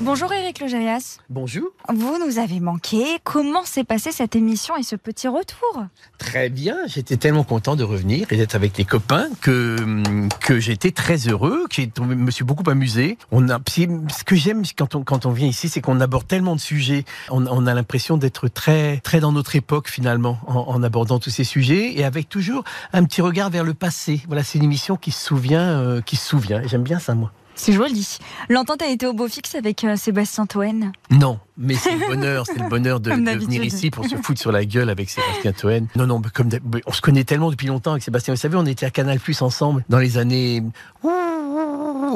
Bonjour Eric Logérias. Bonjour. Vous nous avez manqué. Comment s'est passée cette émission et ce petit retour Très bien. J'étais tellement content de revenir et d'être avec les copains que, que j'étais très heureux, que je me suis beaucoup amusé. On a, ce que j'aime quand on, quand on vient ici, c'est qu'on aborde tellement de sujets. On, on a l'impression d'être très, très dans notre époque finalement en, en, abordant tous ces sujets et avec toujours un petit regard vers le passé. Voilà, c'est une émission qui se souvient, euh, qui se souvient. J'aime bien ça, moi. C'est joli. L'entente a été au beau fixe avec euh, Sébastien Toen Non, mais c'est le bonheur, c'est le bonheur de, de venir ici pour se foutre sur la gueule avec Sébastien Toen. Non, non, comme on se connaît tellement depuis longtemps avec Sébastien. Vous savez, on était à Canal Plus ensemble dans les années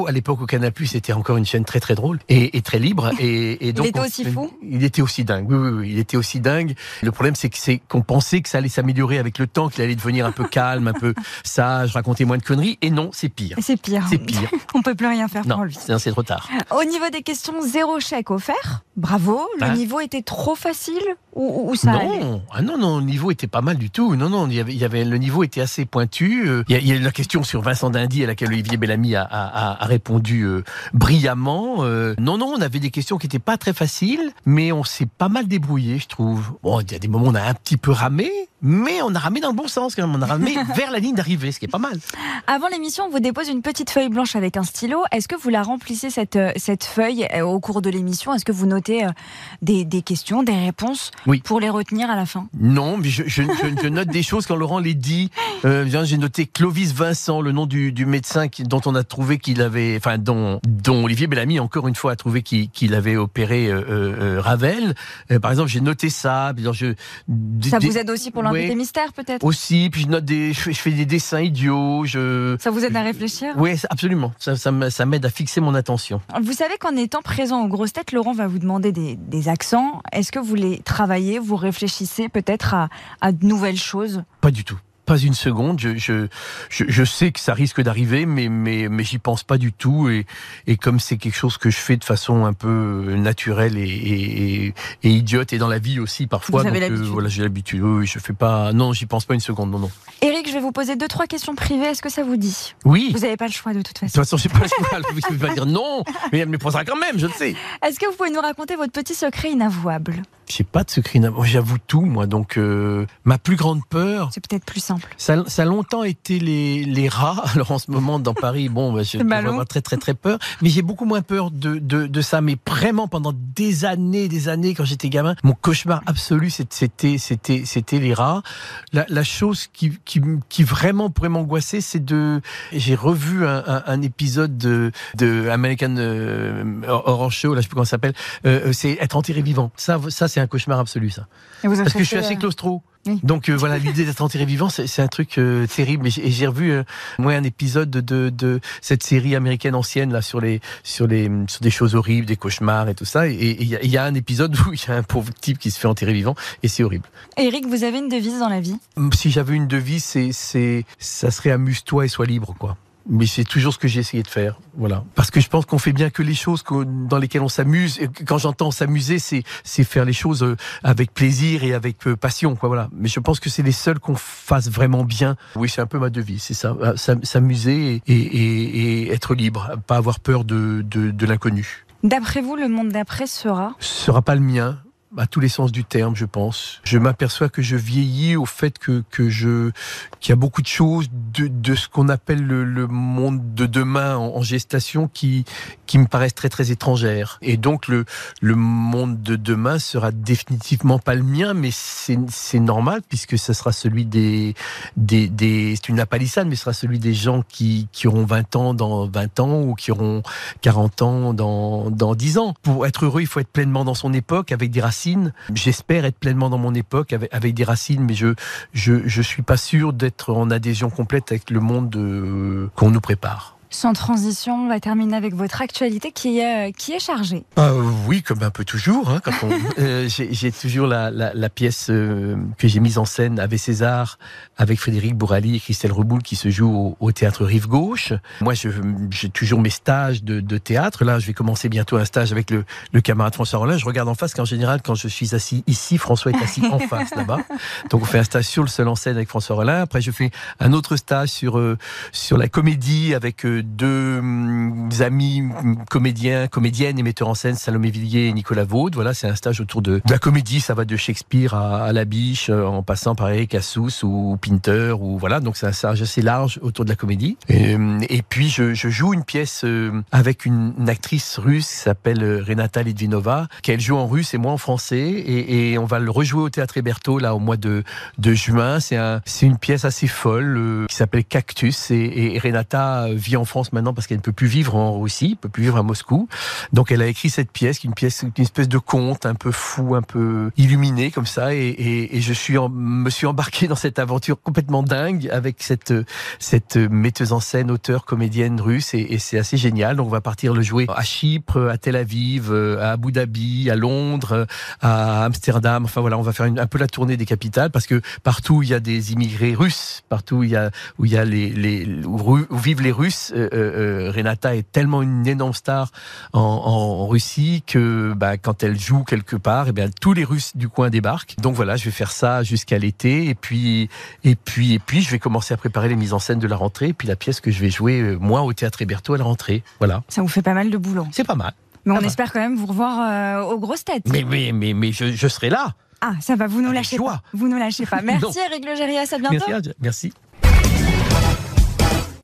à l'époque où Canal Plus était encore une chaîne très très drôle et, et très libre. Et, et donc il était aussi fou. Il était aussi dingue. Oui, oui, oui, il était aussi dingue. Le problème, c'est que c'est qu'on pensait que ça allait s'améliorer avec le temps, qu'il allait devenir un peu calme, un peu sage, raconter moins de conneries. Et non, c'est pire. C'est pire. C'est pire. On peut plus rien faire non, pour lui. C'est trop tard. Au niveau des questions, zéro chèque offert. Bravo. Le Hein niveau était trop facile ou, ou ça non, ah non, non, le niveau était pas mal du tout. Non, non, il y avait, il y avait le niveau était assez pointu. Euh, Il y a, il y a la question sur Vincent Dindy à laquelle Olivier Bellamy a, a, a- a répondu euh, brillamment. Euh, non, non, on avait des questions qui étaient pas très faciles, mais on s'est pas mal débrouillé, je trouve. Bon, il y a des moments où on a un petit peu ramé, mais on a ramé dans le bon sens quand même. On a ramé vers la ligne d'arrivée, ce qui est pas mal. Avant l'émission, on vous dépose une petite feuille blanche avec un stylo. Est-ce que vous la remplissez cette, euh, cette feuille euh, au cours de l'émission? Est-ce que vous notez euh, des, des questions, des réponses Oui. pour les retenir à la fin? Non, mais je, je- je- je note des choses quand Laurent les dit. Euh, j'ai noté Clovis Vincent, le nom du, du médecin qui- dont on a trouvé qu'il avait, enfin dont, dont Olivier Bellamy encore une fois a trouvé qu'il avait opéré euh, euh, euh, Ravel. Par exemple, j'ai noté ça. Ça vous aide aussi pour Ouais. l'invité mystère peut-être aussi. Puis je note des, je fais, je fais des dessins idiots. Je, Ça vous aide à réfléchir oui, absolument. Ça, ça m'aide à fixer mon attention. Vous savez qu'en étant présent aux grosses têtes, Laurent va vous demander des, des accents. Est-ce que vous les travaillez Vous réfléchissez peut-être à, à de nouvelles choses? Pas du tout. Pas une seconde. Je, je, je, je sais que ça risque d'arriver, mais, mais, mais j'y pense pas du tout. Et, et comme c'est quelque chose que je fais de façon un peu naturelle et, et, et- et idiote, et dans la vie aussi parfois. Vous avez donc, euh, voilà, j'ai l'habitude. Oui, je fais pas. Non, j'y pense pas une seconde. Non, non. Eric, je vais vous poser deux, trois questions privées. Est-ce que ça vous dit? Oui. Vous n'avez pas le choix de toute De façon. toute façon, j'ai pas le choix. Je vais pas dire non, mais elle me les posera quand même, je le sais. Est-ce que vous pouvez nous raconter votre petit secret inavouable? J'ai pas de secret. J'avoue tout, moi. Donc, euh, ma plus grande peur, C'est peut-être plus simple. Ça, ça a longtemps été les, les rats. Alors en ce moment dans Paris, bon, bah, je ballon. avoir très très très peur. Mais j'ai beaucoup moins peur de, de, de ça. Mais vraiment pendant des années, des années, quand j'étais gamin, mon cauchemar absolu, c'était c'était c'était les rats. La, la chose qui, qui, qui vraiment pourrait m'angoisser, c'est de. J'ai revu un, un, un épisode de, de American euh, Horror Show, là je sais plus comment ça s'appelle. Euh, euh, c'est être enterré vivant. Ça, ça c'est un cauchemar absolu, ça. Parce que je suis assez claustro. Oui. Donc euh, voilà, l'idée d'être enterré vivant, c'est un truc euh, terrible. Et j'ai- revu euh, moi un épisode de, de, de cette série américaine ancienne là sur les sur les sur des choses horribles, des cauchemars et tout ça. Et et il y, a- il y a un épisode où il y a un pauvre type qui se fait enterrer vivant et c'est horrible. Eric, vous avez une devise dans la vie? Si j'avais une devise, c'est c'est ça serait amuse-toi et sois libre quoi. Mais c'est toujours ce que j'ai essayé de faire, voilà. Parce que je pense qu'on fait bien que les choses dans lesquelles on s'amuse. Quand j'entends s'amuser, c'est c'est faire les choses euh, avec plaisir et avec euh, passion, quoi, voilà. Mais je pense que c'est les seuls qu'on fasse vraiment bien. Oui, c'est un peu ma devise, c'est ça. Euh, s'am- S'amuser et, et- et être libre, pas avoir peur de, de, de l'inconnu. D'après vous, le monde d'après sera? Ce sera pas le mien. À tous les sens du terme, je pense. Je m'aperçois que je vieillis au fait que, que je qu'il y a beaucoup de choses de, de ce qu'on appelle le, le monde de demain en, gestation qui qui me paraissent très très étrangères. Et donc le le monde de demain sera définitivement pas le mien, mais c'est c'est normal puisque ce sera celui des des, des c'est une apalissade, mais ce sera celui des gens qui qui auront 20 ans dans 20 ans ou qui auront 40 ans dans dans 10 ans. Pour être heureux, il faut être pleinement dans son époque avec des racines. J'espère être pleinement dans mon époque avec des racines, mais je je je suis pas sûr d'être en adhésion complète avec le monde euh, qu'on nous prépare. Sans transition, on va terminer avec votre actualité qui est, euh, qui est chargée. Ah, oui, comme un peu toujours. Hein, quand on, euh, j'ai toujours la, la, la pièce euh, que j'ai mise en scène avec César, avec Frédéric Bourali et Christelle Reboul qui se joue au, au théâtre Rive Gauche. Moi, j'ai toujours mes stages de, de, théâtre. Là, je vais commencer bientôt un stage avec le, le camarade François Rollin. Je regarde en face qu'en général, quand je suis assis ici, François est assis en face là-bas. Donc, on fait un stage sur le seul en scène avec François Rollin. Après, je fais un autre stage sur sur la comédie avec deux hum, amis hum, comédiens, comédiennes et metteurs en scène, Salomé Villiers et Nicolas Vaud. Voilà, c'est un stage autour de, la comédie. Ça va de Shakespeare à, La Biche, euh, en passant par Eric Assous ou Pinter, ou voilà. Donc c'est un stage assez large autour de la comédie. Et, hum, puis je, joue une pièce euh, avec une, actrice russe qui s'appelle euh, Renata Litvinova, qu'elle joue en russe et moi en français. Et, on va le rejouer au théâtre Héberto là au mois de, juin. C'est une pièce assez folle qui s'appelle Cactus. Et, et Renata vit en France maintenant parce qu'elle ne peut plus vivre en Russie, ne peut plus vivre à Moscou. Donc elle a écrit cette pièce, une pièce, une espèce de conte un peu fou, un peu illuminé comme ça, et, je suis me suis embarqué dans cette aventure complètement dingue avec cette cette metteuse en scène, auteure, comédienne russe, et, c'est assez génial. Donc on va partir le jouer à Chypre, à Tel Aviv, à Abu Dhabi, à Londres, à Amsterdam. Enfin voilà, on va faire un peu la tournée des capitales parce que partout il y a des immigrés russes, partout il y a où il y a les, les où, vivent les Russes. Euh, euh, euh, Renata est tellement une énorme star en, en Russie que bah, quand elle joue quelque part, et eh bien tous les Russes du coin débarquent. Donc voilà, je vais faire ça jusqu'à l'été et puis et puis et puis je vais commencer à préparer les mises en scène de la rentrée et puis la pièce que je vais jouer moi au théâtre Héberto à la rentrée. Voilà. Ça vous fait pas mal de boulot. C'est pas mal. Mais on espère quand même vous revoir aux grosses têtes. Mais mais mais, mais je, je serai là. Ah, ça va, vous nous lâchez pas. Vous nous lâchez pas. Merci Eric Logérias, à bientôt. Merci. merci.